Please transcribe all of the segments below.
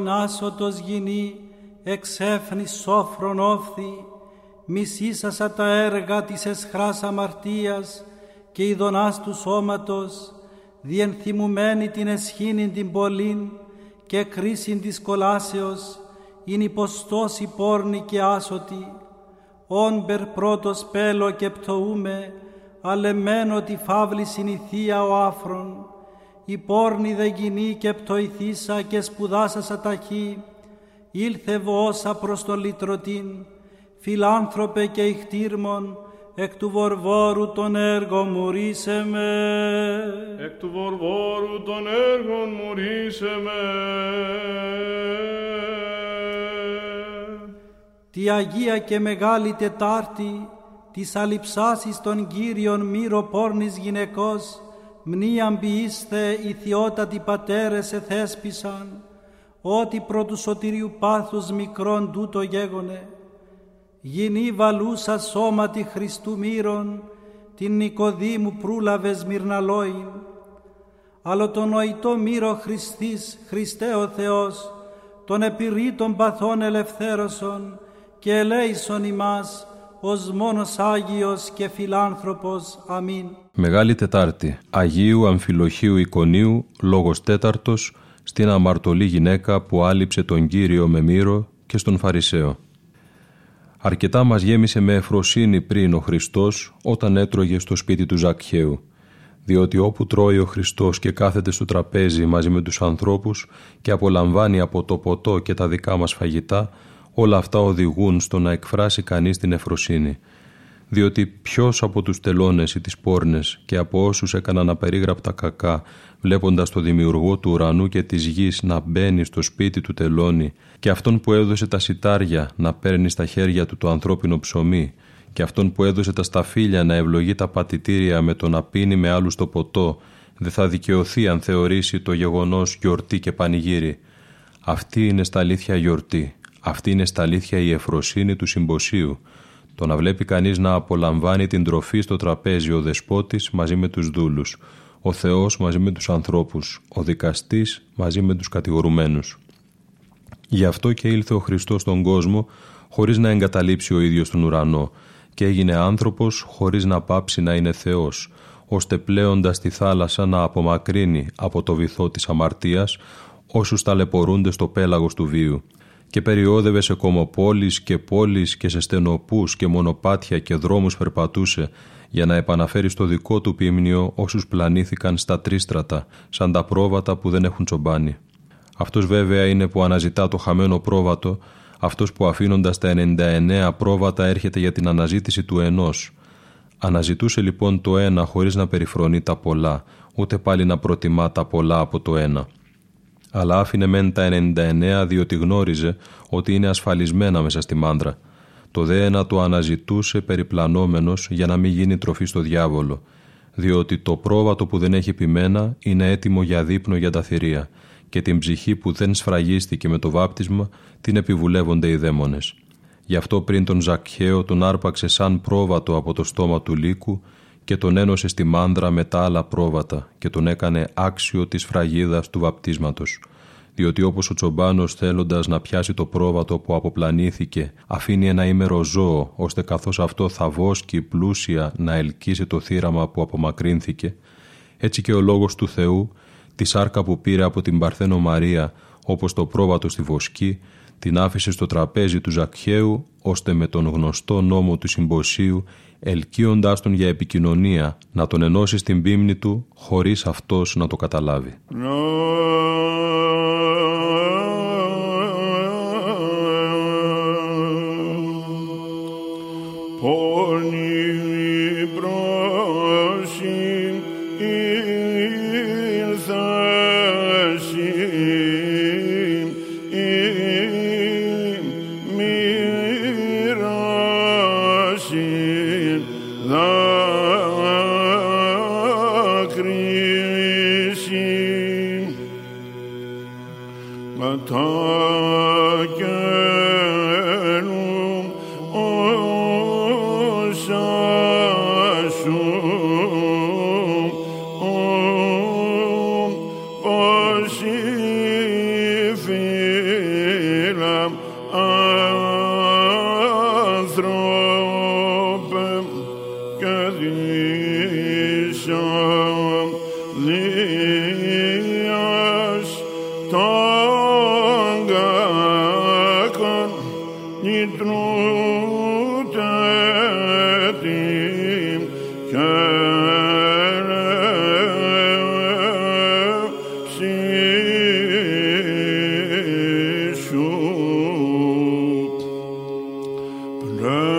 Πρώην άσωτος γυνή εξέφνη σόφρον όφθη, μισήσασα τα έργα της εσχράς αμαρτίας και ειδονάς του σώματος, διενθυμουμένη την εσχήνη την πολλήν και κρίσιν της κολάσεως, είναι υποστός η πόρνη και άσωτη, όμπερ πρώτος πέλο και πτωούμε, αλεμένο τη φαύλη συνηθία ο άφρον, η πόρνη δε γυνή και πτωηθήσα και σπουδάσασα ταχύ, ήλθε βόσα προς το λυτρωτήν, φιλάνθρωπε και ηχτήρμον, εκ του βορβόρου των έργων μου ρίσε με. Εκ του βορβόρου των έργων μου ρίσε με. Τη Αγία και Μεγάλη Τετάρτη, της αλειψάσης των Κύριων μύρο πόρνης γυναικός, μνήαν ποιήστε οι θειότατοι πατέρες εθέσπισαν, ότι προ του σωτηρίου πάθους μικρόν τούτο γέγονε. Γινή βαλούσα σώματι Χριστού μύρων, την Νικοδήμου προύλαβες μυρναλόιν, αλλά το νοητό μύρο Χριστής, Χριστέ ο Θεός, των επιρρήτων παθών ελευθέρωσον και ελέησον ημάς, ως μόνος Άγιος και φιλάνθρωπος. Αμήν. Μεγάλη Τετάρτη Αγίου Αμφιλοχίου Εικονίου Λόγος Τέταρτος στην αμαρτωλή γυναίκα που άλυψε τον Κύριο με μύρο και στον Φαρισαίο. Αρκετά μας γέμισε με εφροσύνη πριν ο Χριστός όταν έτρωγε στο σπίτι του Ζακχαίου διότι όπου τρώει ο Χριστός και κάθεται στο τραπέζι μαζί με τους ανθρώπους και απολαμβάνει από το ποτό και τα δικά μας φαγητά, όλα αυτά οδηγούν στο να εκφράσει κανείς την εφροσύνη. Διότι ποιος από τους τελώνες ή τις πόρνες και από όσους έκαναν απερίγραπτα κακά, βλέποντας το δημιουργό του ουρανού και της γης να μπαίνει στο σπίτι του τελώνει και αυτόν που έδωσε τα σιτάρια να παίρνει στα χέρια του το ανθρώπινο ψωμί και αυτόν που έδωσε τα σταφύλια να ευλογεί τα πατητήρια με το να πίνει με άλλους το ποτό, δεν θα δικαιωθεί αν θεωρήσει το γεγονός γιορτή και πανηγύρι. Αυτή είναι στα αλήθεια γιορτή. Αυτή είναι στα αλήθεια η εφροσύνη του συμποσίου. Το να βλέπει κανείς να απολαμβάνει την τροφή στο τραπέζι ο δεσπότης μαζί με τους δούλους, ο Θεός μαζί με τους ανθρώπους, ο δικαστής μαζί με τους κατηγορουμένους. Γι' αυτό και ήλθε ο Χριστός στον κόσμο χωρίς να εγκαταλείψει ο ίδιος τον ουρανό και έγινε άνθρωπος χωρίς να πάψει να είναι Θεός, ώστε πλέοντας τη θάλασσα να απομακρύνει από το βυθό της αμαρτίας όσους ταλαιπωρούνται στο πέλαγος του βίου και περιόδευε σε κομοπόλεις και πόλεις και σε στενοπούς και μονοπάτια και δρόμους περπατούσε για να επαναφέρει στο δικό του πίμνιο όσους πλανήθηκαν στα τρίστρατα, σαν τα πρόβατα που δεν έχουν τσομπάνι. Αυτός βέβαια είναι που αναζητά το χαμένο πρόβατο, αυτός που αφήνοντας τα 99 πρόβατα έρχεται για την αναζήτηση του ενός. Αναζητούσε λοιπόν το ένα χωρίς να περιφρονεί τα πολλά, ούτε πάλι να προτιμά τα πολλά από το ένα. Αλλά άφηνε μεν τα 99 διότι γνώριζε ότι είναι ασφαλισμένα μέσα στη μάντρα. Το δε ένα το αναζητούσε περιπλανόμενος για να μην γίνει τροφή στο διάβολο, διότι το πρόβατο που δεν έχει πειμένα είναι έτοιμο για δείπνο για τα θηρία και την ψυχή που δεν σφραγίστηκε με το βάπτισμα την επιβουλεύονται οι δαίμονες. Γι' αυτό πριν τον Ζακχαίο τον άρπαξε σαν πρόβατο από το στόμα του λύκου και τον ένωσε στη μάνδρα με τα άλλα πρόβατα και τον έκανε άξιο της φραγίδας του βαπτίσματος. Διότι όπως ο τσομπάνος θέλοντας να πιάσει το πρόβατο που αποπλανήθηκε αφήνει ένα ήμερο ζώο ώστε καθώς αυτό θα βόσκει πλούσια να ελκύσει το θύραμα που απομακρύνθηκε έτσι και ο λόγος του Θεού τη σάρκα που πήρε από την Παρθένο Μαρία όπως το πρόβατο στη βοσκή την άφησε στο τραπέζι του Ζακχαίου ώστε με τον γνωστό νόμο του συμποσίου ελκύοντάς τον για επικοινωνία να τον ενώσει στην πίμνη του χωρίς αυτός να το καταλάβει. Μη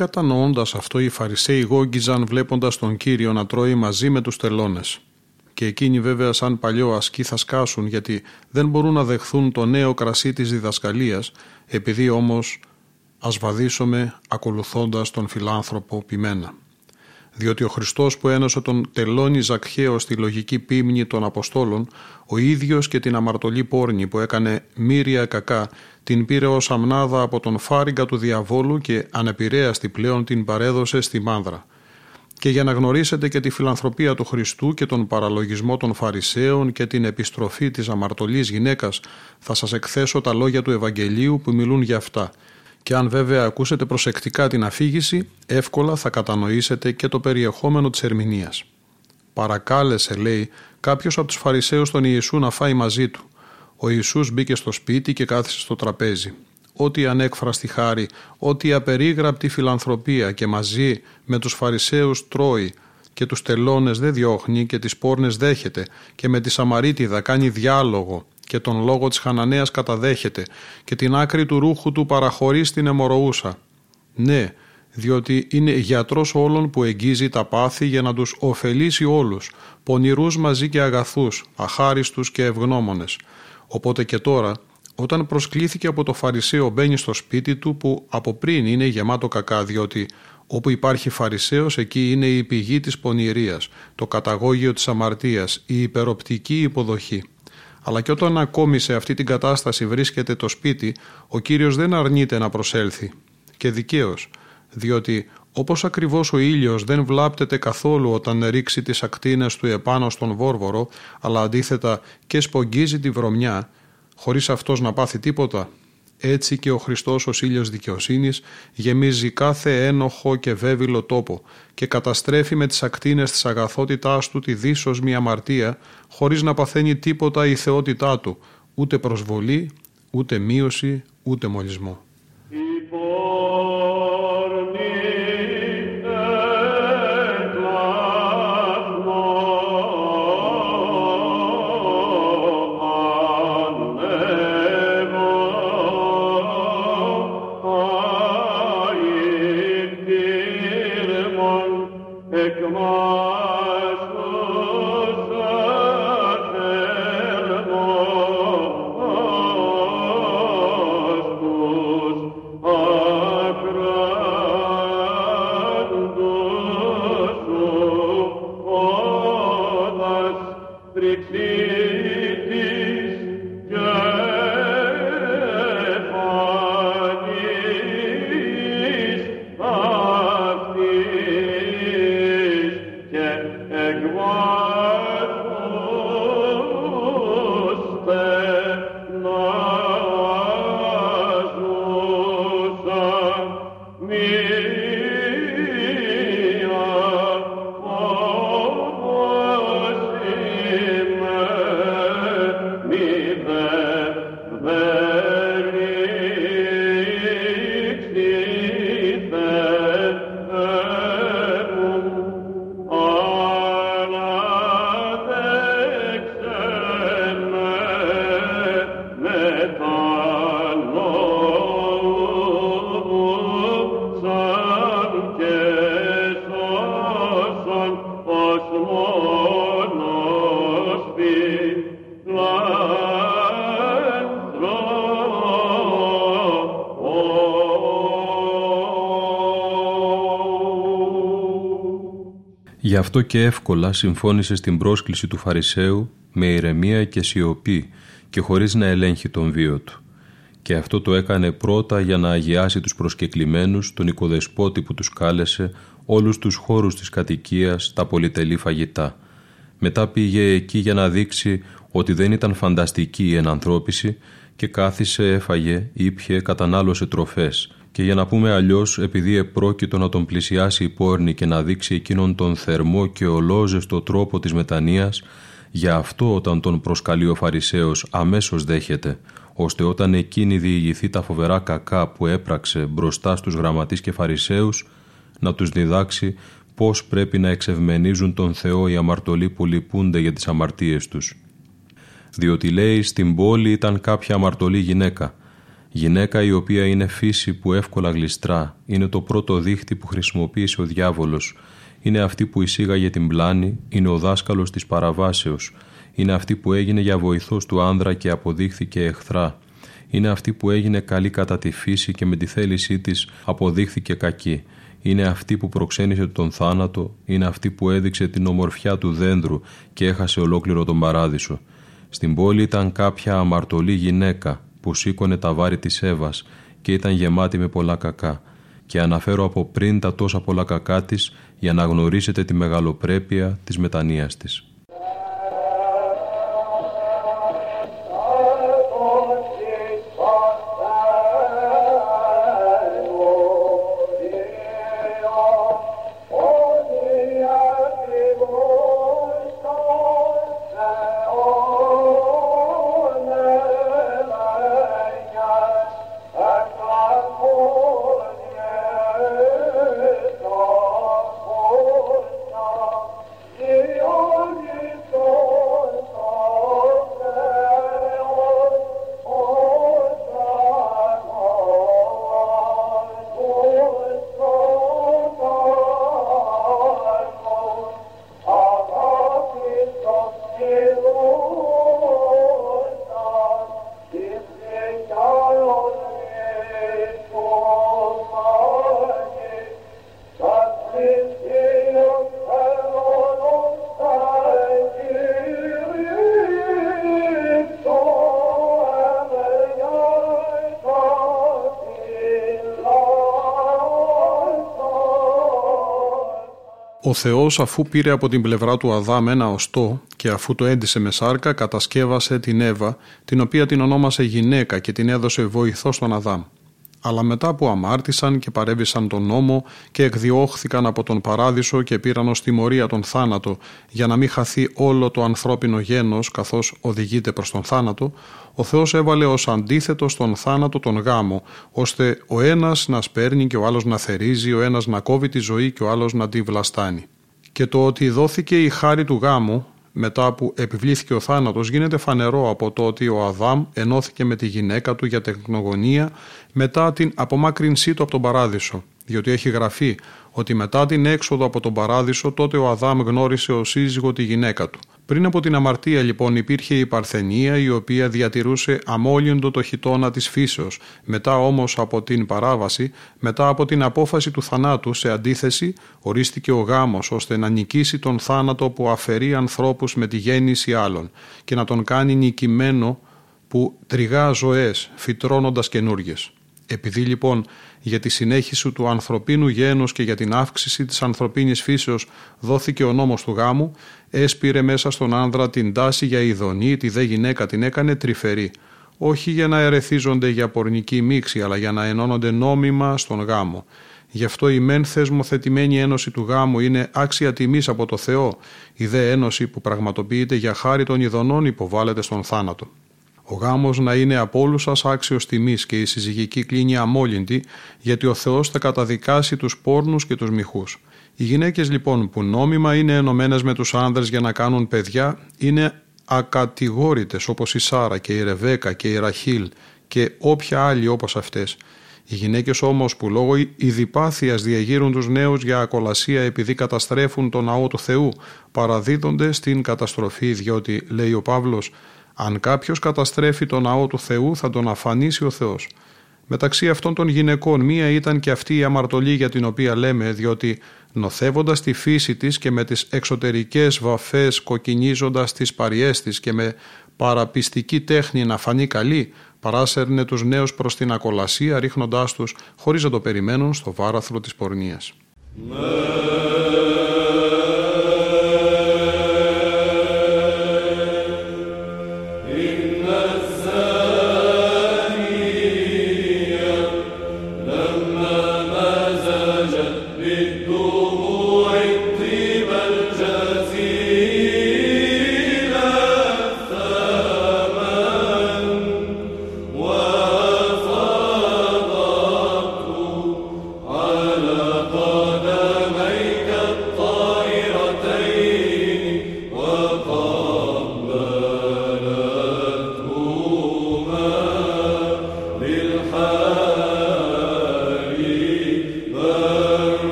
κατανοώντας αυτό οι Φαρισαίοι γόγγιζαν βλέποντας τον Κύριο να τρώει μαζί με τους τελώνες. Και εκείνοι βέβαια σαν παλιό ασκή θα σκάσουν γιατί δεν μπορούν να δεχθούν το νέο κρασί της διδασκαλίας επειδή όμως ας βαδίσουμε ακολουθώντας τον φιλάνθρωπο πειμένα. Διότι ο Χριστός που ένωσε τον τελώνη Ζακχαίο στη λογική πίμνη των Αποστόλων, ο ίδιος και την αμαρτωλή πόρνη που έκανε μύρια κακά την πήρε ως αμνάδα από τον φάριγκα του διαβόλου και ανεπηρέαστη πλέον την παρέδωσε στη μάνδρα. Και για να γνωρίσετε και τη φιλανθρωπία του Χριστού και τον παραλογισμό των Φαρισαίων και την επιστροφή της αμαρτωλής γυναίκας θα σας εκθέσω τα λόγια του Ευαγγελίου που μιλούν για αυτά. Και αν βέβαια ακούσετε προσεκτικά την αφήγηση, εύκολα θα κατανοήσετε και το περιεχόμενο της ερμηνείας. Παρακάλεσε, λέει, κάποιος από τους Φαρισαίους τον Ιησού να φάει μαζί του. Ο Ιησούς μπήκε στο σπίτι και κάθισε στο τραπέζι. Ό,τι ανέκφραστη χάρη, ό,τι απερίγραπτη φιλανθρωπία και μαζί με τους Φαρισαίους τρώει και τους τελώνες δεν διώχνει και τις πόρνες δέχεται και με τη Σαμαρίτιδα κάνει διάλογο και τον λόγο της Χαναναίας καταδέχεται και την άκρη του ρούχου του παραχωρεί στην αιμοροούσα. Ναι, διότι είναι γιατρός όλων που εγγίζει τα πάθη για να τους ωφελήσει όλους, πονηρούς μαζί και αγαθούς, αχάριστους και ευγνώμονες. Οπότε και τώρα, όταν προσκλήθηκε από το Φαρισαίο μπαίνει στο σπίτι του που από πριν είναι γεμάτο κακά διότι όπου υπάρχει Φαρισαίος εκεί είναι η πηγή της πονηρίας, το καταγόγιο της αμαρτίας, η υπεροπτική υποδοχή. Αλλά και όταν ακόμη σε αυτή την κατάσταση βρίσκεται το σπίτι, ο Κύριος δεν αρνείται να προσέλθει. Και δικαίως, διότι όπως ακριβώς ο ήλιος δεν βλάπτεται καθόλου όταν ρίξει τις ακτίνες του επάνω στον βόρβορο, αλλά αντίθετα και σπογγίζει τη βρωμιά, χωρίς αυτός να πάθει τίποτα, έτσι και ο Χριστός ως ήλιος δικαιοσύνης γεμίζει κάθε ένοχο και βέβυλο τόπο και καταστρέφει με τις ακτίνες της αγαθότητάς του τη δίσοσμη αμαρτία χωρίς να παθαίνει τίποτα η θεότητά του, ούτε προσβολή, ούτε μείωση, ούτε μολυσμό. Γι' αυτό και εύκολα συμφώνησε στην πρόσκληση του Φαρισαίου με ηρεμία και σιωπή και χωρίς να ελέγχει τον βίο του. Και αυτό το έκανε πρώτα για να αγιάσει τους προσκεκλημένους, τον οικοδεσπότη που τους κάλεσε, όλους τους χώρους της κατοικίας, τα πολυτελή φαγητά. Μετά πήγε εκεί για να δείξει ότι δεν ήταν φανταστική η ενανθρώπιση και κάθισε, έφαγε, ήπιε, κατανάλωσε τροφές και για να πούμε αλλιώς, επειδή επρόκειτο να τον πλησιάσει η πόρνη και να δείξει εκείνον τον θερμό και ολόζεστο τρόπο της μετανοίας, για αυτό όταν τον προσκαλεί ο Φαρισαίος αμέσως δέχεται, ώστε όταν εκείνη διηγηθεί τα φοβερά κακά που έπραξε μπροστά στους γραμματείς και Φαρισαίους, να τους διδάξει πώς πρέπει να εξευμενίζουν τον Θεό οι αμαρτωλοί που λυπούνται για τις αμαρτίες τους. Διότι λέει στην πόλη ήταν κάποια αμαρτωλή γυναίκα, Γυναίκα η οποία είναι φύση που εύκολα γλιστρά, είναι το πρώτο δίχτυ που χρησιμοποίησε ο διάβολος, είναι αυτή που εισήγαγε την πλάνη, είναι ο δάσκαλος της παραβάσεως, είναι αυτή που έγινε για βοηθός του άνδρα και αποδείχθηκε εχθρά, είναι αυτή που έγινε καλή κατά τη φύση και με τη θέλησή της αποδείχθηκε κακή, είναι αυτή που προξένησε τον θάνατο, είναι αυτή που έδειξε την ομορφιά του δέντρου και έχασε ολόκληρο τον παράδεισο. Στην πόλη ήταν κάποια αμαρτωλή γυναίκα, που σήκωνε τα βάρη της Εύας και ήταν γεμάτη με πολλά κακά και αναφέρω από πριν τα τόσα πολλά κακά της για να γνωρίσετε τη μεγαλοπρέπεια της μετανοίας της. Ο Θεός αφού πήρε από την πλευρά του Αδάμ ένα οστό και αφού το έντισε με σάρκα κατασκεύασε την Εύα την οποία την ονόμασε γυναίκα και την έδωσε βοηθό στον Αδάμ αλλά μετά που αμάρτησαν και παρέβησαν τον νόμο και εκδιώχθηκαν από τον παράδεισο και πήραν ως τιμωρία τον θάνατο για να μην χαθεί όλο το ανθρώπινο γένος καθώς οδηγείται προς τον θάνατο, ο Θεός έβαλε ως αντίθετο στον θάνατο τον γάμο, ώστε ο ένας να σπέρνει και ο άλλος να θερίζει, ο ένας να κόβει τη ζωή και ο άλλος να τη βλαστάνει. Και το ότι δόθηκε η χάρη του γάμου μετά που επιβλήθηκε ο θάνατος γίνεται φανερό από το ότι ο Αδάμ ενώθηκε με τη γυναίκα του για τεχνογωνία μετά την απομάκρυνσή του από τον παράδεισο, διότι έχει γραφεί ότι μετά την έξοδο από τον παράδεισο τότε ο Αδάμ γνώρισε ο σύζυγο τη γυναίκα του. Πριν από την αμαρτία λοιπόν υπήρχε η Παρθενία η οποία διατηρούσε αμόλυντο το χιτόνα της φύσεως. Μετά όμως από την παράβαση, μετά από την απόφαση του θανάτου σε αντίθεση ορίστηκε ο γάμος ώστε να νικήσει τον θάνατο που αφαιρεί ανθρώπους με τη γέννηση άλλων και να τον κάνει νικημένο που τριγά ζωές φυτρώνοντας καινούργιες. Επειδή λοιπόν για τη συνέχιση του ανθρωπίνου γένους και για την αύξηση της ανθρωπίνης φύσεως δόθηκε ο νόμος του γάμου, έσπηρε μέσα στον άνδρα την τάση για ειδονή, τη δε γυναίκα την έκανε τρυφερή, όχι για να ερεθίζονται για πορνική μίξη, αλλά για να ενώνονται νόμιμα στον γάμο. Γι' αυτό η μεν θεσμοθετημένη ένωση του γάμου είναι άξια τιμής από το Θεό, η δε ένωση που πραγματοποιείται για χάρη των ειδονών υποβάλλεται στον θάνατο. Ο γάμος να είναι από όλους σας άξιος τιμής και η συζυγική κλίνη αμόλυντη, γιατί ο Θεός θα καταδικάσει τους πόρνους και τους μυχούς. Οι γυναίκες λοιπόν που νόμιμα είναι ενωμένες με τους άνδρες για να κάνουν παιδιά, είναι ακατηγόρητες όπως η Σάρα και η Ρεβέκα και η Ραχίλ και όποια άλλη όπως αυτές. Οι γυναίκες όμως που λόγω ειδιπάθειας διαγείρουν τους νέους για ακολασία επειδή καταστρέφουν τον ναό του Θεού, παραδίδονται στην καταστροφή διότι, λέει ο Παύλος, αν κάποιος καταστρέφει τον ναό του Θεού θα τον αφανίσει ο Θεός. Μεταξύ αυτών των γυναικών μία ήταν και αυτή η αμαρτωλή για την οποία λέμε διότι νοθεύοντας τη φύση της και με τις εξωτερικές βαφές κοκκινίζοντας τις παριές της και με παραπιστική τέχνη να φανεί καλή παράσερνε τους νέους προς την ακολασία ρίχνοντάς τους χωρίς να το περιμένουν στο βάραθρο της πορνείας.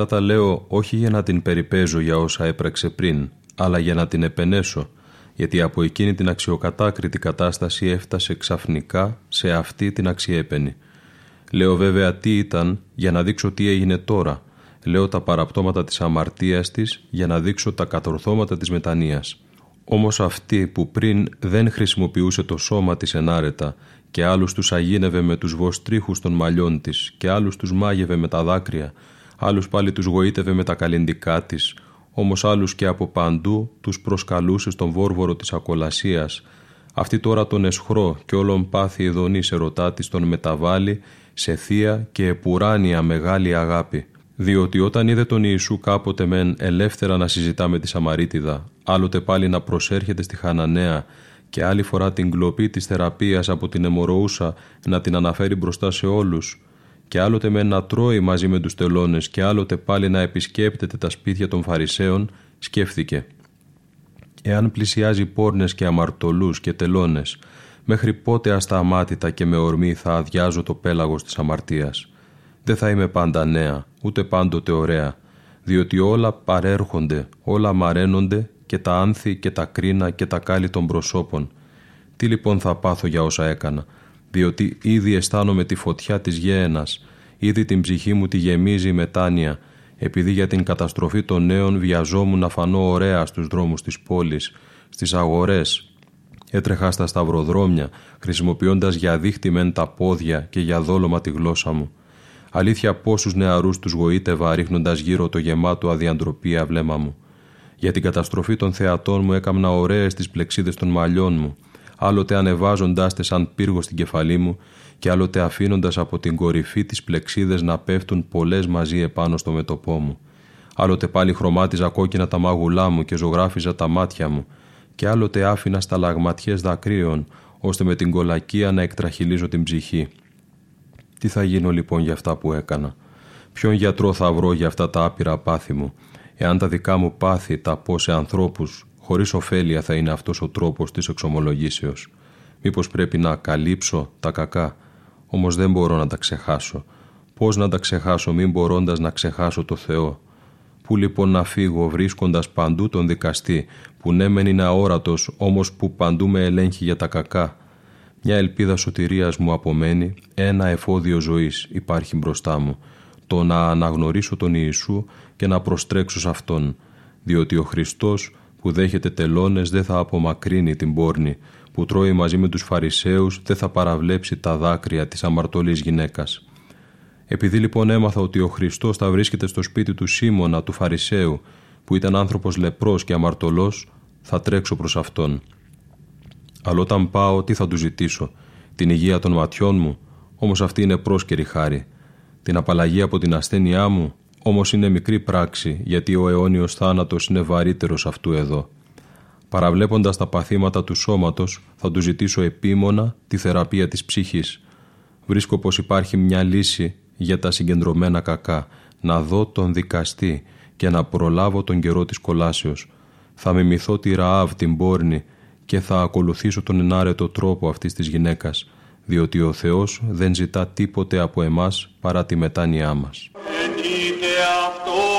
Αυτά τα λέω όχι για να την περιπέζω για όσα έπραξε πριν, αλλά για να την επενέσω, γιατί από εκείνη την αξιοκατάκριτη κατάσταση έφτασε ξαφνικά σε αυτή την αξιέπαινη. Λέω βέβαια τι ήταν για να δείξω τι έγινε τώρα. Λέω τα παραπτώματα της αμαρτίας της για να δείξω τα κατορθώματα της μετανοίας. Όμως αυτή που πριν δεν χρησιμοποιούσε το σώμα της ενάρετα και άλλους τους αγίνευε με τους βοστρίχους των μαλλιών της και άλλους τους μάγευε με τα δάκρυα άλλους πάλι τους γοήτευε με τα καλλιντικά της, όμως άλλους και από παντού τους προσκαλούσε στον βόρβορο της ακολασίας. Αυτή τώρα τον εσχρό και όλον πάθη ειδονής ερωτάτης τον μεταβάλλει σε θεία και επουράνια μεγάλη αγάπη. Διότι όταν είδε τον Ιησού κάποτε μεν ελεύθερα να συζητά με τη Σαμαρίτιδα, άλλοτε πάλι να προσέρχεται στη Χαναναία και άλλη φορά την κλοπή της θεραπείας από την αιμορροούσα να την αναφέρει μπροστά σε όλους, και άλλοτε με να τρώει μαζί με τους τελώνες και άλλοτε πάλι να επισκέπτεται τα σπίτια των Φαρισαίων, σκέφτηκε. Εάν πλησιάζει πόρνες και αμαρτωλούς και τελώνες, μέχρι πότε ασταμάτητα και με ορμή θα αδειάζω το πέλαγος της αμαρτίας. Δεν θα είμαι πάντα νέα, ούτε πάντοτε ωραία, διότι όλα παρέρχονται, όλα μαραίνονται και τα άνθη και τα κρίνα και τα κάλλη των προσώπων. Τι λοιπόν θα πάθω για όσα έκανα, διότι ήδη αισθάνομαι τη φωτιά της γέενας, ήδη την ψυχή μου τη γεμίζει η μετάνοια, επειδή για την καταστροφή των νέων βιαζόμουν να φανώ ωραία στους δρόμους της πόλης, στις αγορές. Έτρεχα στα σταυροδρόμια, χρησιμοποιώντας για δίχτυ μεν τα πόδια και για δόλωμα τη γλώσσα μου. Αλήθεια πόσους νεαρούς τους γοήτευα ρίχνοντας γύρω το γεμάτο αδιαντροπία βλέμμα μου. Για την καταστροφή των θεατών μου έκαμνα ωραίες τις πλεξίδες των μαλλιών μου, άλλοτε ανεβάζοντάς τες σαν πύργο στην κεφαλή μου και άλλοτε αφήνοντας από την κορυφή τις πλεξίδες να πέφτουν πολλές μαζί επάνω στο μετωπό μου. Άλλοτε πάλι χρωμάτιζα κόκκινα τα μάγουλά μου και ζωγράφιζα τα μάτια μου και άλλοτε άφηνα στα λαγματιές δακρύων ώστε με την κολακία να εκτραχυλίζω την ψυχή. Τι θα γίνω λοιπόν για αυτά που έκανα; Ποιον γιατρό θα βρω για αυτά τα άπειρα πάθη μου; Εάν τα δικά μου πάθη τα πω σε ανθρώπους, χωρίς ωφέλεια θα είναι αυτός ο τρόπος της εξομολογήσεως. Μήπως πρέπει να καλύψω τα κακά, όμως δεν μπορώ να τα ξεχάσω. Πώς να τα ξεχάσω μην μπορώντας να ξεχάσω το Θεό; Πού λοιπόν να φύγω βρίσκοντας παντού τον δικαστή που ναι μεν είναι αόρατος όμως που παντού με ελέγχει για τα κακά; Μια ελπίδα σωτηρίας μου απομένει, ένα εφόδιο ζωής υπάρχει μπροστά μου. Το να αναγνωρίσω τον Ιησού και να προστρέξω σε Αυτόν, διότι ο Χριστός που δέχεται τελώνες δεν θα απομακρύνει την πόρνη, που τρώει μαζί με τους Φαρισαίους δεν θα παραβλέψει τα δάκρυα της αμαρτωλής γυναίκας. Επειδή λοιπόν έμαθα ότι ο Χριστός θα βρίσκεται στο σπίτι του Σίμωνα του Φαρισαίου, που ήταν άνθρωπος λεπρός και αμαρτωλός, θα τρέξω προς Αυτόν. Αλλά όταν πάω τι θα του ζητήσω, την υγεία των ματιών μου, όμως αυτή είναι πρόσκαιρη χάρη. Την απαλλαγή από την ασθένειά μου, όμως είναι μικρή πράξη, γιατί ο αιώνιος θάνατος είναι βαρύτερος αυτού εδώ. Παραβλέποντας τα παθήματα του σώματος, θα του ζητήσω επίμονα τη θεραπεία της ψυχής. Βρίσκω πως υπάρχει μια λύση για τα συγκεντρωμένα κακά, να δω τον δικαστή και να προλάβω τον καιρό της κολάσεως. Θα μιμηθώ τη Ραάβ την πόρνη και θα ακολουθήσω τον ενάρετο τρόπο αυτής της γυναίκας, διότι ο Θεός δεν ζητά τίποτε από εμάς παρά τη μετάνοιά μας. Κύριε αυτό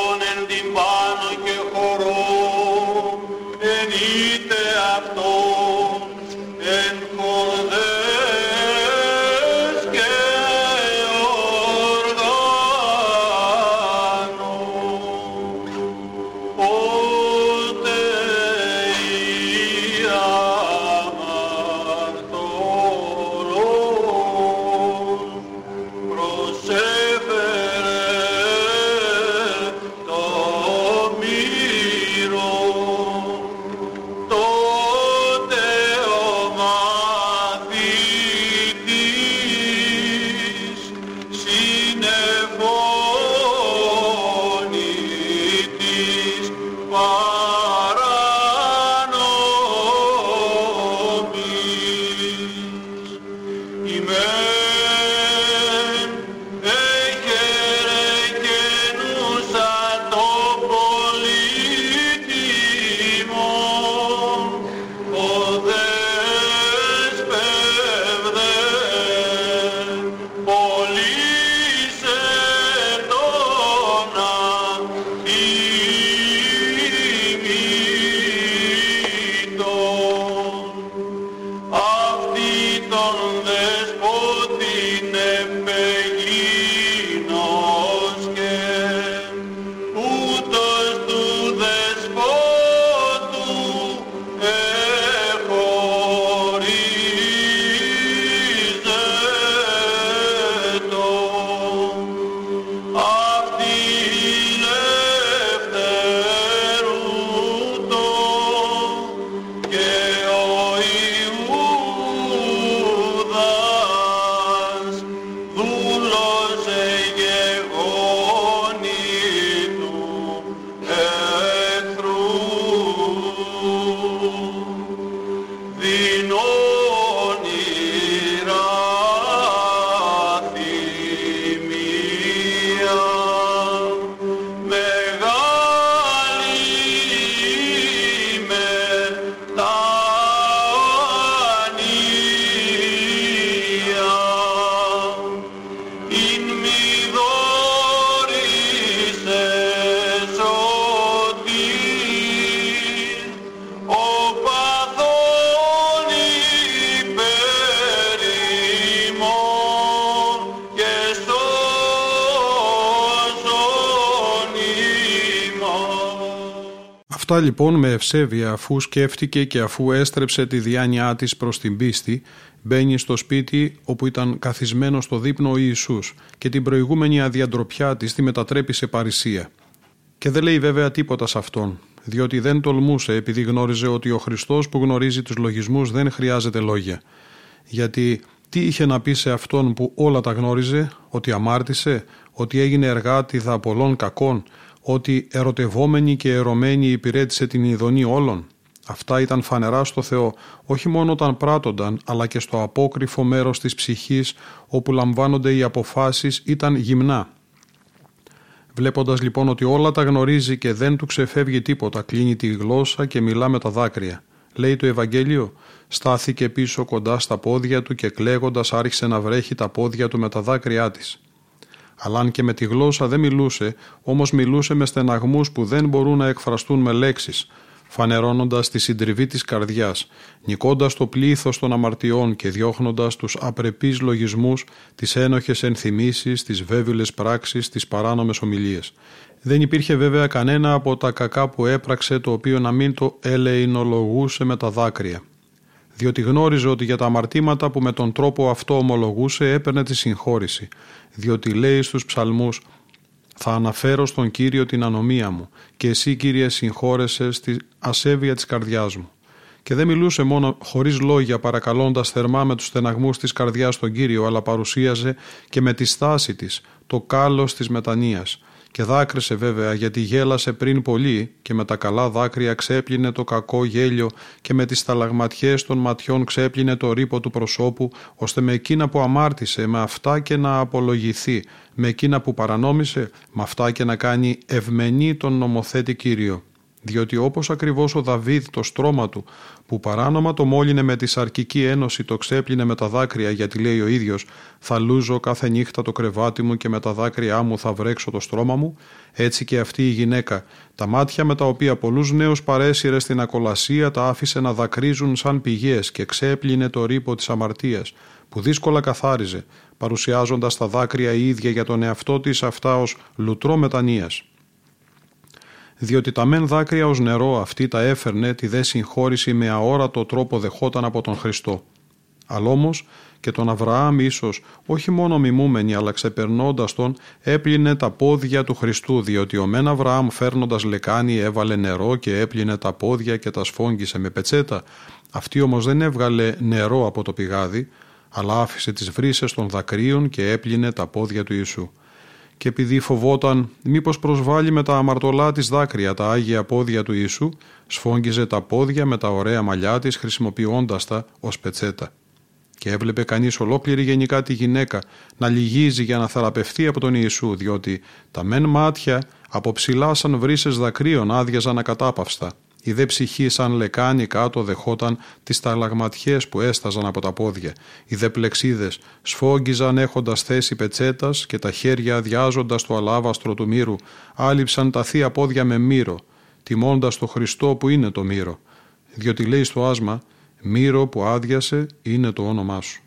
Αυτά λοιπόν με ευσέβεια αφού σκέφτηκε και αφού έστρεψε τη διάνοιά της προς την πίστη μπαίνει στο σπίτι όπου ήταν καθισμένο στο δείπνο ο Ιησούς και την προηγούμενη αδιαντροπιά της τη μετατρέπει σε παρησία. Και δεν λέει βέβαια τίποτα σε αυτόν, διότι δεν τολμούσε επειδή γνώριζε ότι ο Χριστός που γνωρίζει τους λογισμούς δεν χρειάζεται λόγια. Γιατί τι είχε να πει σε αυτόν που όλα τα γνώριζε, ότι αμάρτησε, ότι έγινε εργάτηδα πολλών κακών, ότι ερωτευόμενη και ερωμένη υπηρέτησε την ειδονή όλων. Αυτά ήταν φανερά στο Θεό, όχι μόνο όταν πράττονταν, αλλά και στο απόκριφο μέρος της ψυχής, όπου λαμβάνονται οι αποφάσεις, ήταν γυμνά. Βλέποντας λοιπόν ότι όλα τα γνωρίζει και δεν του ξεφεύγει τίποτα, κλείνει τη γλώσσα και μιλά με τα δάκρυα. Λέει το Ευαγγέλιο, στάθηκε πίσω κοντά στα πόδια του και κλαίγοντας άρχισε να βρέχει τα πόδια του με τα δάκρυά της. Αλλά αν και με τη γλώσσα δεν μιλούσε, όμως μιλούσε με στεναγμούς που δεν μπορούν να εκφραστούν με λέξεις, φανερώνοντας τη συντριβή της καρδιάς, νικώντας το πλήθος των αμαρτιών και διώχνοντας τους απρεπείς λογισμούς, τις ένοχες ενθυμίσεις, τις βέβαιες πράξεις, τις παράνομες ομιλίες. Δεν υπήρχε βέβαια κανένα από τα κακά που έπραξε το οποίο να μην το ελεηνολογούσε με τα δάκρυα. Διότι γνώριζε ότι για τα αμαρτήματα που με τον τρόπο αυτό ομολογούσε έπαιρνε τη συγχώρηση. Διότι λέει στους ψαλμούς θα αναφέρω στον Κύριο την ανομία μου και εσύ Κύριε συγχώρεσαι στη ασέβεια της καρδιάς μου. Και δεν μιλούσε μόνο χωρίς λόγια παρακαλώντας θερμά με τους στεναγμούς της καρδιάς τον Κύριο αλλά παρουσίαζε και με τη στάση της το κάλος της μετανοίας και δάκρυσε βέβαια γιατί γέλασε πριν πολύ και με τα καλά δάκρυα ξέπλυνε το κακό γέλιο και με τις σταλαγματιές των ματιών ξέπλυνε το ρήπο του προσώπου ώστε με εκείνα που αμάρτησε με αυτά και να απολογηθεί. Με εκείνα που παρανόμησε με αυτά και να κάνει ευμενή τον νομοθέτη Κύριο διότι όπως ακριβώς ο Δαβίδ το στρώμα του που παράνομα το μόλυνε με τη σαρκική ένωση το ξέπλυνε με τα δάκρυα γιατί λέει ο ίδιος «Θα λούζω κάθε νύχτα το κρεβάτι μου και με τα δάκρυά μου θα βρέξω το στρώμα μου» έτσι και αυτή η γυναίκα. Τα μάτια με τα οποία πολλούς νέους παρέσυρε στην ακολασία τα άφησε να δακρύζουν σαν πηγές και ξέπλυνε το ρήπο της αμαρτίας που δύσκολα καθάριζε παρουσιάζοντας τα δάκρυα η ίδια για τον εαυτό της αυτά ως λουτρό μετανοίας διότι τα μεν δάκρυα ως νερό αυτή τα έφερνε τη δε συγχώρηση με αόρατο τρόπο δεχόταν από τον Χριστό. Αλλά όμως και τον Αβραάμ ίσως όχι μόνο μιμούμενοι αλλά ξεπερνώντας τον έπλυνε τα πόδια του Χριστού διότι ο μεν Αβραάμ φέρνοντας λεκάνη έβαλε νερό και έπλυνε τα πόδια και τα σφόγγισε με πετσέτα. Αυτή όμως δεν έβγαλε νερό από το πηγάδι αλλά άφησε τις βρύσες των δακρύων και έπλυνε τα πόδια του Ιησού και επειδή φοβόταν μήπως προσβάλλει με τα αμαρτωλά της δάκρυα τα άγια πόδια του Ιησού, σφόγγιζε τα πόδια με τα ωραία μαλλιά της χρησιμοποιώντας τα ως πετσέτα. Και έβλεπε κανείς ολόκληρη γενικά τη γυναίκα να λυγίζει για να θεραπευτεί από τον Ιησού, διότι τα μεν μάτια από ψηλά σαν βρύσες δακρύων άδειαζαν ακατάπαυστα η δε ψυχή σαν λεκάνη κάτω δεχόταν τις ταλαγματιές που έσταζαν από τα πόδια. Οι δε πλεξίδες σφόγγιζαν έχοντας θέση πετσέτας και τα χέρια αδειάζοντας το αλάβαστρο του μύρου άλυψαν τα θεία πόδια με μύρο, τιμώντας το Χριστό που είναι το μύρο. Διότι λέει στο άσμα «Μύρο που άδειασε είναι το όνομά σου».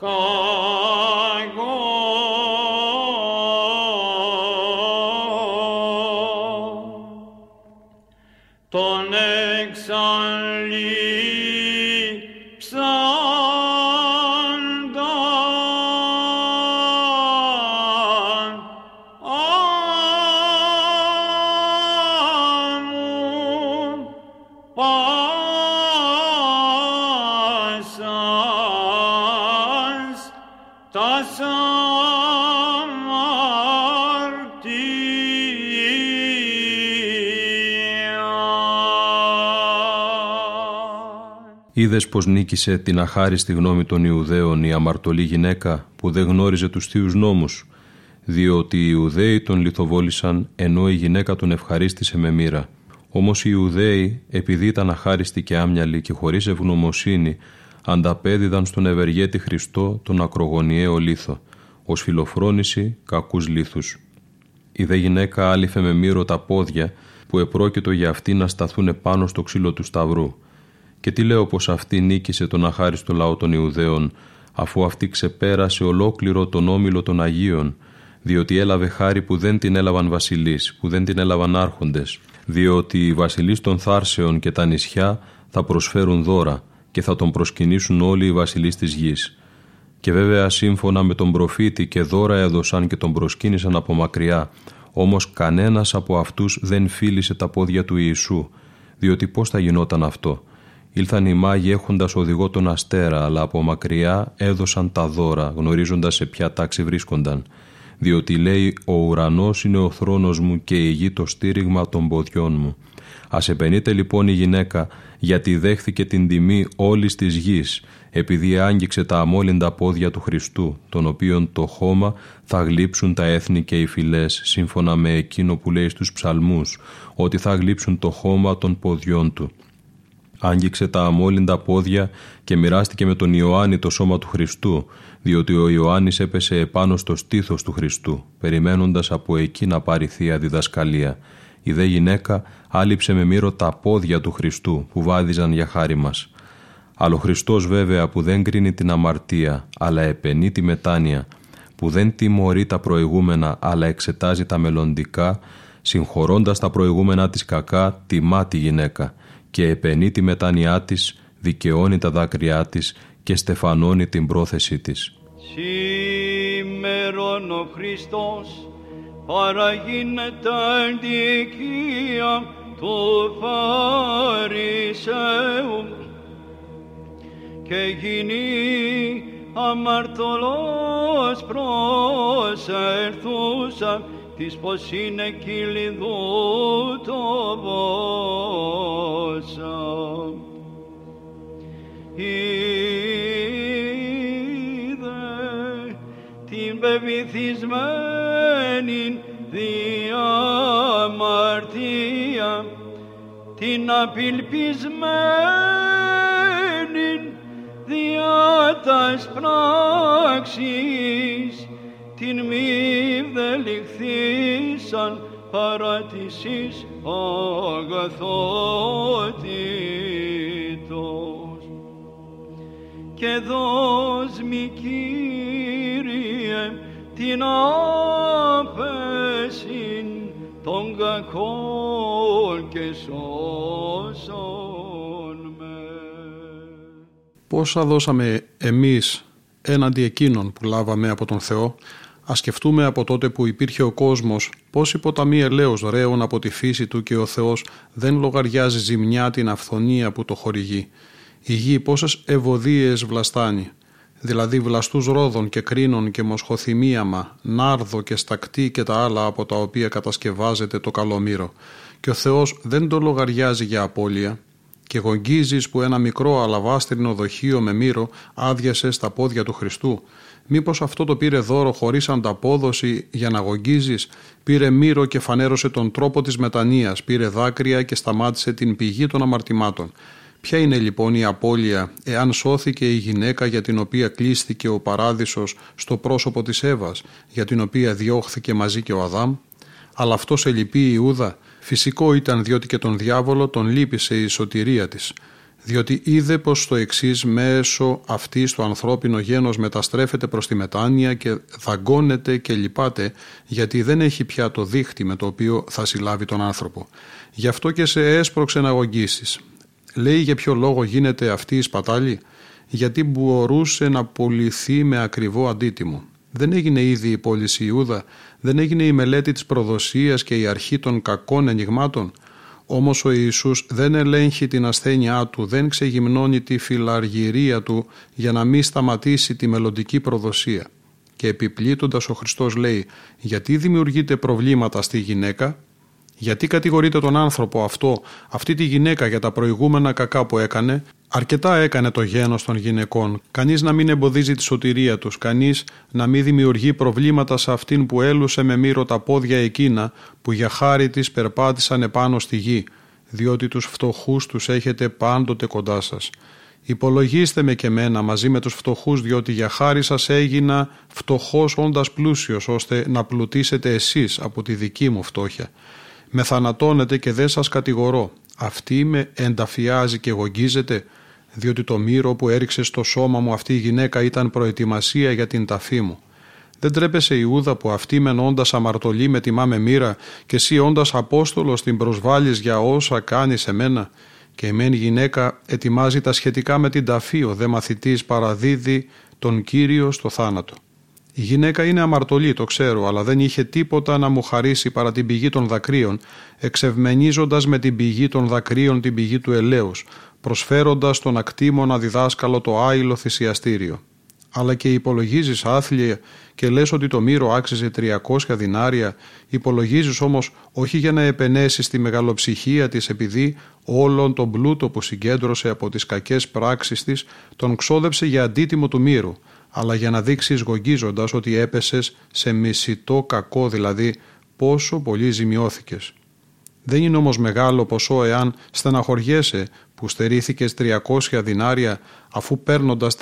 Come. Είδες πως νίκησε την αχάριστη γνώμη των Ιουδαίων η αμαρτωλή γυναίκα που δεν γνώριζε τους θείους νόμους, διότι οι Ιουδαίοι τον λιθοβόλησαν ενώ η γυναίκα τον ευχαρίστησε με μοίρα. Όμως οι Ιουδαίοι, επειδή ήταν αχάριστοι και άμυαλοι και χωρίς ευγνωμοσύνη, ανταπέδιδαν στον ευεργέτη Χριστό τον ακρογωνιαίο λίθο, ως φιλοφρόνηση κακούς λίθους. Η δε γυναίκα άλυφε με μύρο τα πόδια που επρόκειτο για αυτοί να σταθούν πάνω στο ξύλο του σταυρού και τι λέω πως αυτή νίκησε τον αχάριστο λαό των Ιουδαίων, αφού αυτή ξεπέρασε ολόκληρο τον όμιλο των Αγίων, διότι έλαβε χάρη που δεν την έλαβαν βασιλείς, που δεν την έλαβαν άρχοντες, διότι οι βασιλείς των Θάρσεων και τα νησιά θα προσφέρουν δώρα και θα τον προσκυνήσουν όλοι οι βασιλείς της γης. Και βέβαια σύμφωνα με τον προφήτη και δώρα έδωσαν και τον προσκύνησαν από μακριά, όμως κανένας από αυτούς δεν φίλησε τα πόδια του Ιησού, διότι πώς θα γινόταν αυτό; Ήλθαν οι μάγοι έχοντας οδηγό τον αστέρα, αλλά από μακριά έδωσαν τα δώρα, γνωρίζοντας σε ποια τάξη βρίσκονταν. Διότι λέει «Ο ουρανός είναι ο θρόνος μου και η γη το στήριγμα των ποδιών μου». Ας επενείται λοιπόν η γυναίκα, γιατί δέχθηκε την τιμή όλης της γης, επειδή άγγιξε τα αμόλυντα πόδια του Χριστού, τον οποίον το χώμα θα γλύψουν τα έθνη και οι φυλές, σύμφωνα με εκείνο που λέει στους ψαλμούς, ότι θα γλύψουν το χώμα των ποδιών του. Άγγιξε τα αμόλυντα πόδια και μοιράστηκε με τον Ιωάννη το σώμα του Χριστού, διότι ο Ιωάννης έπεσε επάνω στο στήθος του Χριστού, περιμένοντας από εκεί να πάρει θεία διδασκαλία. Η δε γυναίκα άλυψε με μύρο τα πόδια του Χριστού που βάδιζαν για χάρη μας. Αλλά ο Χριστός βέβαια που δεν κρίνει την αμαρτία, αλλά επενεί τη μετάνοια, που δεν τιμωρεί τα προηγούμενα, αλλά εξετάζει τα μελλοντικά, συγχωρώντας τα προηγούμενα της κακά, τιμά τη γυναίκα και επενεί τη μετάνοιά της, δικαιώνει τα δάκρυά της και στεφανώνει την πρόθεσή της. Σήμερον ο Χριστός παραγίνεται αντικία του Φαρισαίου και γίνει αμαρτωλός προσερθούσα της πως είναι κυλιδού το βόσα. Είδε την πεπιθισμένη διαμαρτία την απελπισμένη διά τας πράξεις την μη δεληχθήσαν παρατησής αγαθότητος. Και δώσ' μη Κύριε την άπεσιν των κακών και σώσον με. Πόσα δώσαμε εμείς έναντι εκείνων που λάβαμε από τον Θεό, Α σκεφτούμε από τότε που υπήρχε ο κόσμος πόσοι ποταμοί ελαίω ρέουν από τη φύση του και ο Θεός δεν λογαριάζει ζημιά την αυθονία που το χορηγεί. Η γη πόσες ευωδίες βλαστάνει, δηλαδή βλαστούς ρόδων και κρίνων και μοσχοθυμίαμα, νάρδο και στακτή και τα άλλα από τα οποία κατασκευάζεται το καλομύρο. Και ο Θεός δεν το λογαριάζει για απώλεια, και γογγίζεις που ένα μικρό αλαβάστρινο δοχείο με μύρο άδειασες στα πόδια του Χριστού Μήπως αυτό το πήρε δώρο χωρίς ανταπόδοση για να γογγίζεις, πήρε μύρο και φανέρωσε τον τρόπο της μετανοίας, πήρε δάκρυα και σταμάτησε την πηγή των αμαρτημάτων. Ποια είναι λοιπόν η απώλεια εάν σώθηκε η γυναίκα για την οποία κλείστηκε ο παράδεισος στο πρόσωπο της Εύας, για την οποία διώχθηκε μαζί και ο Αδάμ, αλλά αυτός σε λυπεί η Ιούδα, φυσικό ήταν διότι και τον διάβολο τον λύπησε η σωτηρία της, διότι είδε πως το εξής μέσω αυτή το ανθρώπινο γένος μεταστρέφεται προς τη μετάνοια και δαγκώνεται και λυπάται γιατί δεν έχει πια το δίχτυ με το οποίο θα συλλάβει τον άνθρωπο. Γι' αυτό και σε έσπρωξε να αγωγήσεις. Λέει για ποιο λόγο γίνεται αυτή η σπατάλη, γιατί μπορούσε να πουληθεί με ακριβό αντίτιμο. Δεν έγινε ήδη η πώληση Ιούδα, δεν έγινε η μελέτη της προδοσίας και η αρχή των κακών ενηγμάτων, όμως ο Ιησούς δεν ελέγχει την ασθένειά του, δεν ξεγυμνώνει τη φιλαργυρία του για να μην σταματήσει τη μελλοντική προδοσία. Και επιπλήττοντας ο Χριστός λέει γιατί δημιουργείται προβλήματα στη γυναίκα, γιατί κατηγορείται τον άνθρωπο αυτό, αυτή τη γυναίκα για τα προηγούμενα κακά που έκανε, αρκετά έκανε το γένος των γυναικών. Κανείς να μην εμποδίζει τη σωτηρία τους, κανείς να μην δημιουργεί προβλήματα σε αυτήν που έλουσε με μύρο τα πόδια εκείνα που για χάρη της περπάτησαν επάνω στη γη, διότι τους φτωχούς τους έχετε πάντοτε κοντά σας. Υπολογίστε με και μένα μαζί με τους φτωχούς διότι για χάρη σας έγινα φτωχός όντας πλούσιος ώστε να πλουτίσετε εσείς από τη δική μου φτώχεια με θανατώνετε και δεν σας κατηγορώ. Αυτή με ενταφιάζει και γογγίζεται, διότι το μύρο που έριξε στο σώμα μου αυτή η γυναίκα ήταν προετοιμασία για την ταφή μου. Δεν τρέπεσαι Ιούδα που αυτή μεν όντα αμαρτωλή με τιμά με μοίρα και εσύ όντας Απόστολος την προσβάλλεις για όσα κάνεις σε μένα. Και η μεν γυναίκα ετοιμάζει τα σχετικά με την ταφή, ο δε μαθητής παραδίδει τον κύριο στο θάνατο. Η γυναίκα είναι αμαρτωλή, το ξέρω, αλλά δεν είχε τίποτα να μου χαρίσει παρά την πηγή των δακρύων, εξευμενίζοντας με την πηγή των δακρύων την πηγή του ελέους, προσφέροντας στον ακτήμονα διδάσκαλο το άειλο θυσιαστήριο. Αλλά και υπολογίζεις άθλια και λες ότι το μύρο άξιζε 300 δινάρια, υπολογίζεις όμως όχι για να επενέσεις τη μεγαλοψυχία της επειδή όλον τον πλούτο που συγκέντρωσε από τις κακές πράξεις της τον ξόδεψε για αντίτιμο του μύρου, αλλά για να δείξεις γογγίζοντας ότι έπεσες σε μισητό κακό, δηλαδή πόσο πολύ ζημιώθηκες. Δεν είναι όμως μεγάλο ποσό εάν στεναχωριέσαι που στερήθηκες 300 δινάρια αφού παίρνοντας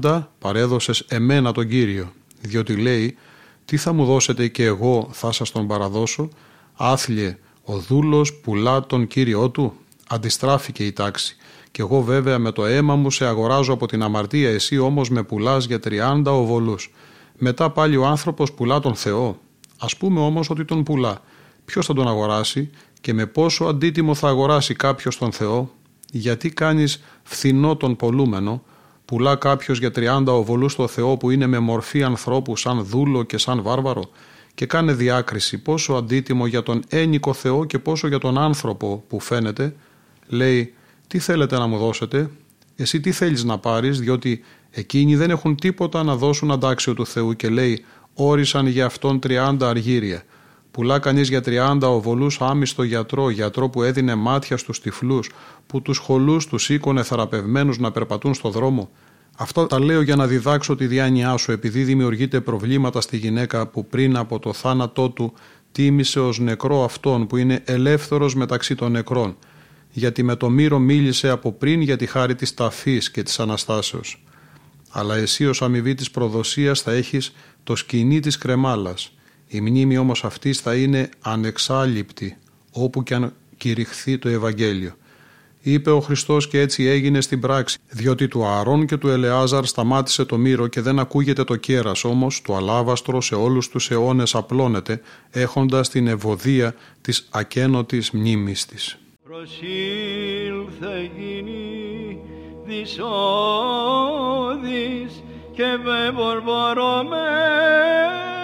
30 παρέδωσες εμένα τον Κύριο, διότι λέει «Τι θα μου δώσετε και εγώ θα σας τον παραδώσω» άθλιε «Ο δούλος πουλά τον Κύριό του» αντιστράφηκε η τάξη και εγώ βέβαια με το αίμα μου σε αγοράζω από την αμαρτία, εσύ όμως με πουλάς για 30 οβολούς. Μετά πάλι ο άνθρωπος πουλά τον Θεό. Ας πούμε όμως ότι τον πουλά. Ποιος θα τον αγοράσει; Και με πόσο αντίτιμο θα αγοράσει κάποιος τον Θεό. Γιατί κάνεις φθηνό τον πολλούμενο, πουλά κάποιος για 30 οβολούς στο Θεό που είναι με μορφή ανθρώπου σαν δούλο και σαν βάρβαρο και κάνε διάκριση πόσο αντίτιμο για τον ένικο Θεό και πόσο για τον άνθρωπο που φαίνεται, λέει τι θέλετε να μου δώσετε, εσύ τι θέλεις να πάρεις, διότι εκείνοι δεν έχουν τίποτα να δώσουν αντάξιο του Θεού και λέει όρισαν για αυτόν 30 αργύρια. Πουλά κανείς για 30 οβολούς άμυστο γιατρό, γιατρό που έδινε μάτια στους τυφλούς, που τους χολούς τους σήκωνε θεραπευμένους να περπατούν στο δρόμο. Αυτό τα λέω για να διδάξω τη διάνοιά σου επειδή δημιουργείται προβλήματα στη γυναίκα που πριν από το θάνατό του τίμησε ως νεκρό αυτόν που είναι ελεύθερος μεταξύ των νεκρών γιατί με το μύρο μίλησε από πριν για τη χάρη της ταφής και της Αναστάσεως. Αλλά εσύ ως αμοιβή της προδοσίας θα έχεις το σκηνή της κρεμάλας. Η μνήμη όμως αυτής θα είναι ανεξάλληπτη όπου και αν κηρυχθεί το Ευαγγέλιο. Είπε ο Χριστός και έτσι έγινε στην πράξη, διότι του Ααρών και του Ελεάζαρ σταμάτησε το μύρο και δεν ακούγεται το κέρας, όμως το αλάβαστρο σε όλους τους αιώνες απλώνεται, έχοντας την ευωδία της ακένωτης μνήμης της προσήλθε γίνει δυσόδης και με βορβορωμένη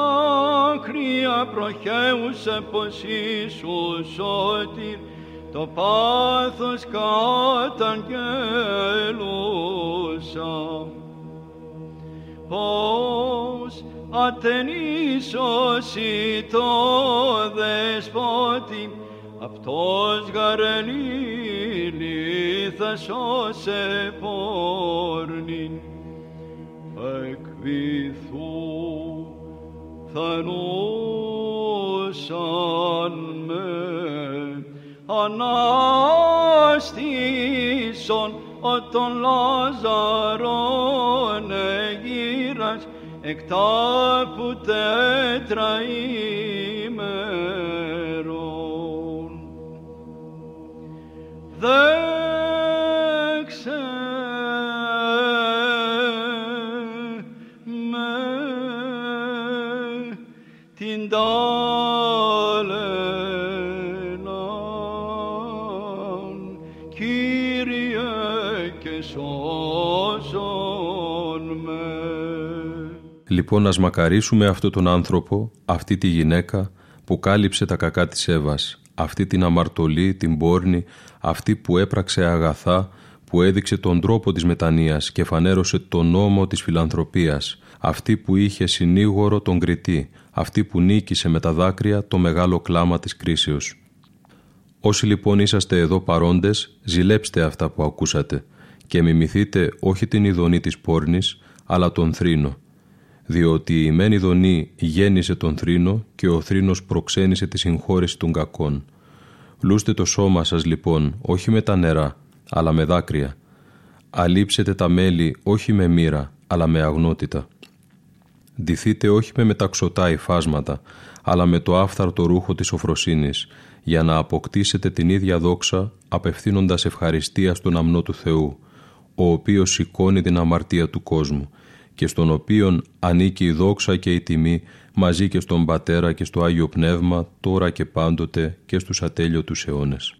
δάκρυα προχέουσε πως Ιησούς σώτηρ το πάθος καταγγέλουσα πως ατενίσωση το δεσπότη αυτός γαρενήλη θα σώσε πόρνην εκβηθού θανούσαν με ανάστησον ο των Λαζαρών εγύρας εκ τάπου τέτρα ημερών. Δέξε Λοιπόν, ας μακαρίσουμε αυτόν τον άνθρωπο, αυτή τη γυναίκα που κάλυψε τα κακά της Εύας, αυτή την αμαρτωλή, την πόρνη, αυτή που έπραξε αγαθά, που έδειξε τον τρόπο της μετανοίας και φανέρωσε τον νόμο της φιλανθρωπίας, αυτή που είχε συνήγορο τον κριτή, αυτή που νίκησε με τα δάκρυα το μεγάλο κλάμα της κρίσεως. Όσοι λοιπόν είσαστε εδώ παρόντες, ζηλέψτε αυτά που ακούσατε και μιμηθείτε όχι την ειδονή της πόρνης, αλλά τον θρήνο, διότι η μεν ειδονή γέννησε τον θρήνο και ο θρήνος προξένησε τη συγχώρεση των κακών. Λούστε το σώμα σας λοιπόν, όχι με τα νερά, αλλά με δάκρυα. Αλείψετε τα μέλη όχι με μοίρα, αλλά με αγνότητα. Ντυθείτε όχι με μεταξωτά υφάσματα, αλλά με το άφθαρτο ρούχο της οφροσύνης, για να αποκτήσετε την ίδια δόξα απευθύνοντας ευχαριστία στον αμνό του Θεού, ο οποίος σηκώνει την αμαρτία του κόσμου και στον οποίον ανήκει η δόξα και η τιμή μαζί και στον Πατέρα και στο Άγιο Πνεύμα τώρα και πάντοτε και στους ατέλειωτους αιώνες.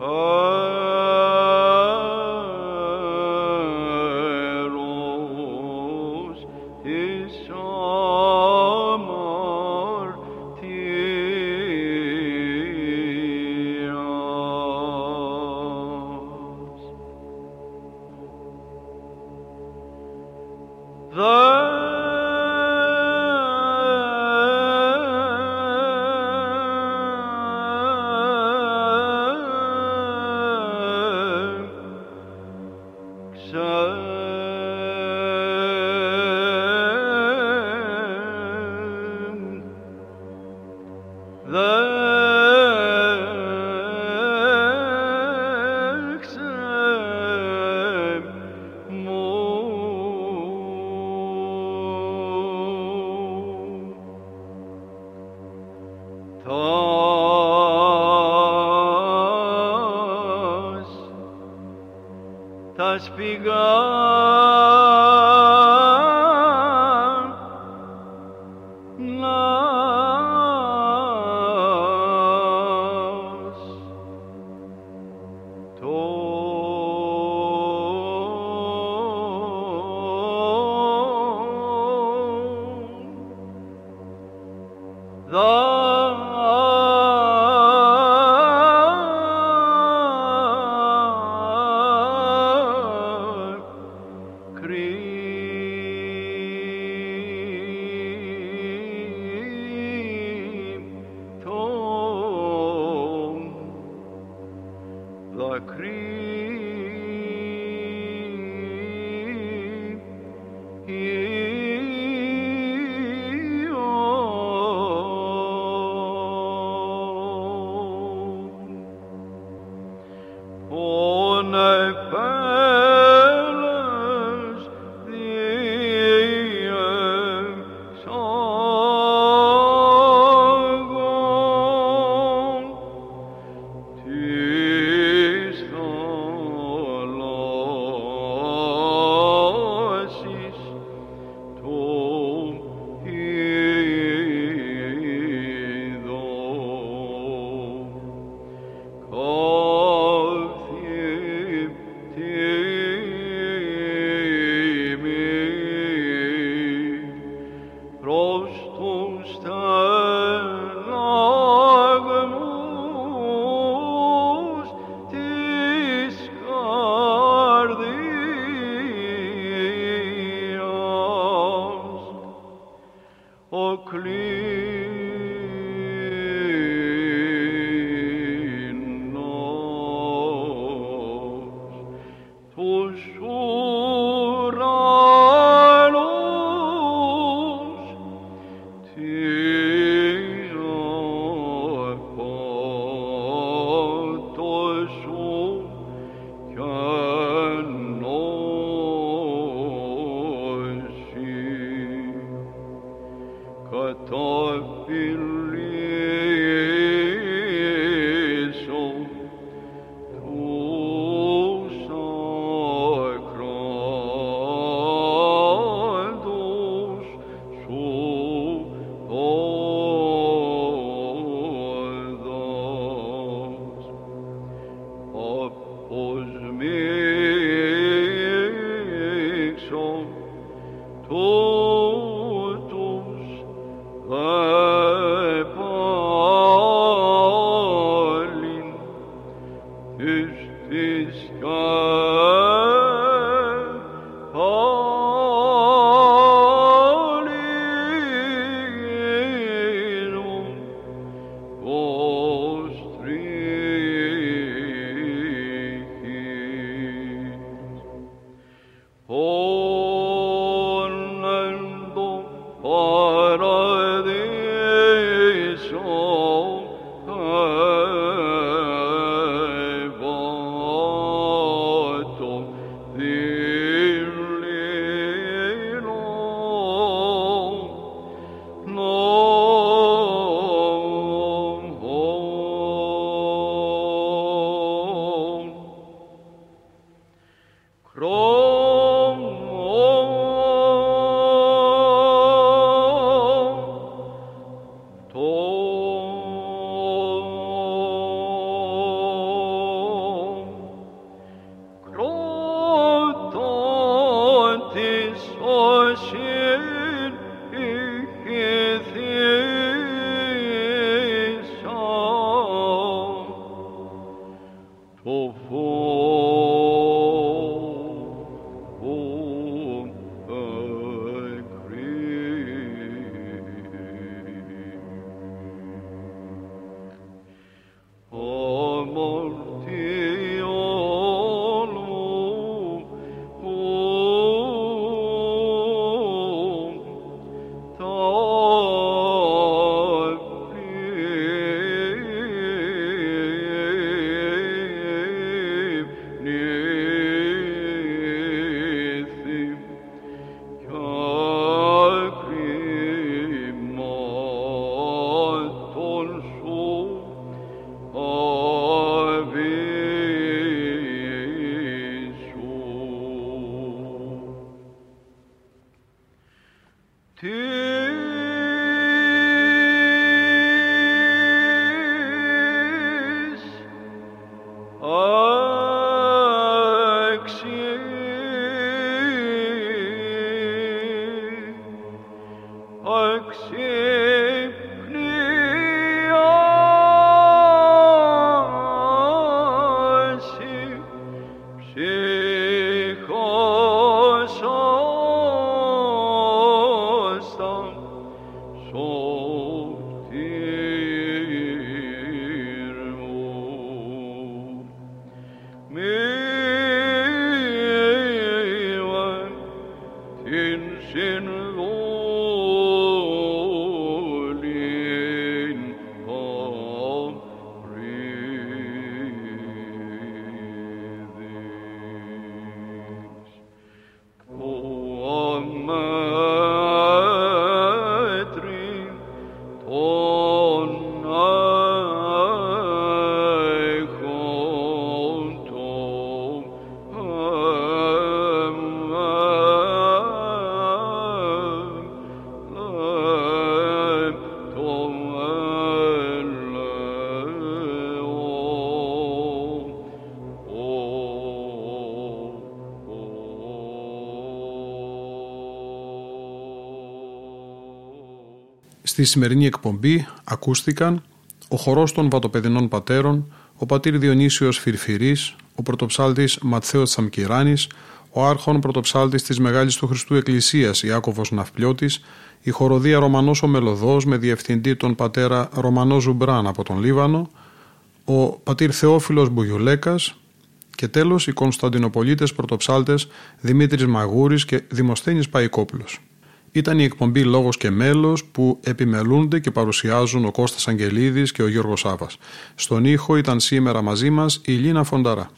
Oh. Στη σημερινή εκπομπή ακούστηκαν ο χορός των βατοπεδινών πατέρων, ο πατήρ Διονύσιος Φυρφυρής, ο πρωτοψάλτης Ματθαίος Τσαμκυράνης, ο άρχων πρωτοψάλτης της Μεγάλης του Χριστού Εκκλησίας Ιάκωβος Ναυπλιώτης, η χορωδία Ρωμανός ο Μελωδός με διευθυντή τον πατέρα Ρωμανός Ζουμπράν από τον Λίβανο, ο πατήρ Θεόφιλος Μπουγιουλέκας και τέλος οι Κωνσταντινοπολίτες πρωτοψάλτες Δημήτρης Μαγούρης και Δημοσθένης Παϊκόπουλος. Ήταν η εκπομπή «Λόγος και μέλος» που επιμελούνται και παρουσιάζουν ο Κώστας Αγγελίδης και ο Γιώργος Σάβας. Στον ήχο ήταν σήμερα μαζί μας η Λίνα Φονταρά.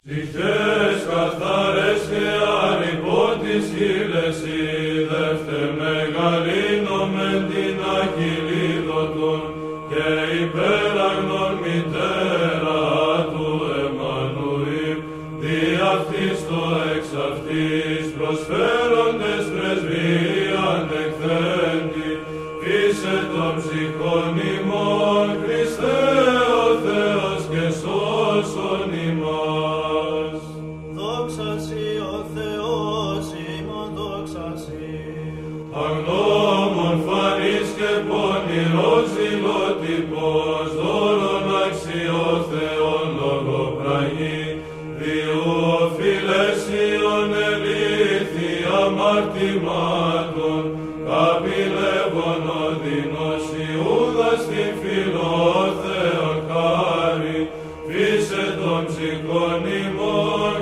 Domnului, și clonimor,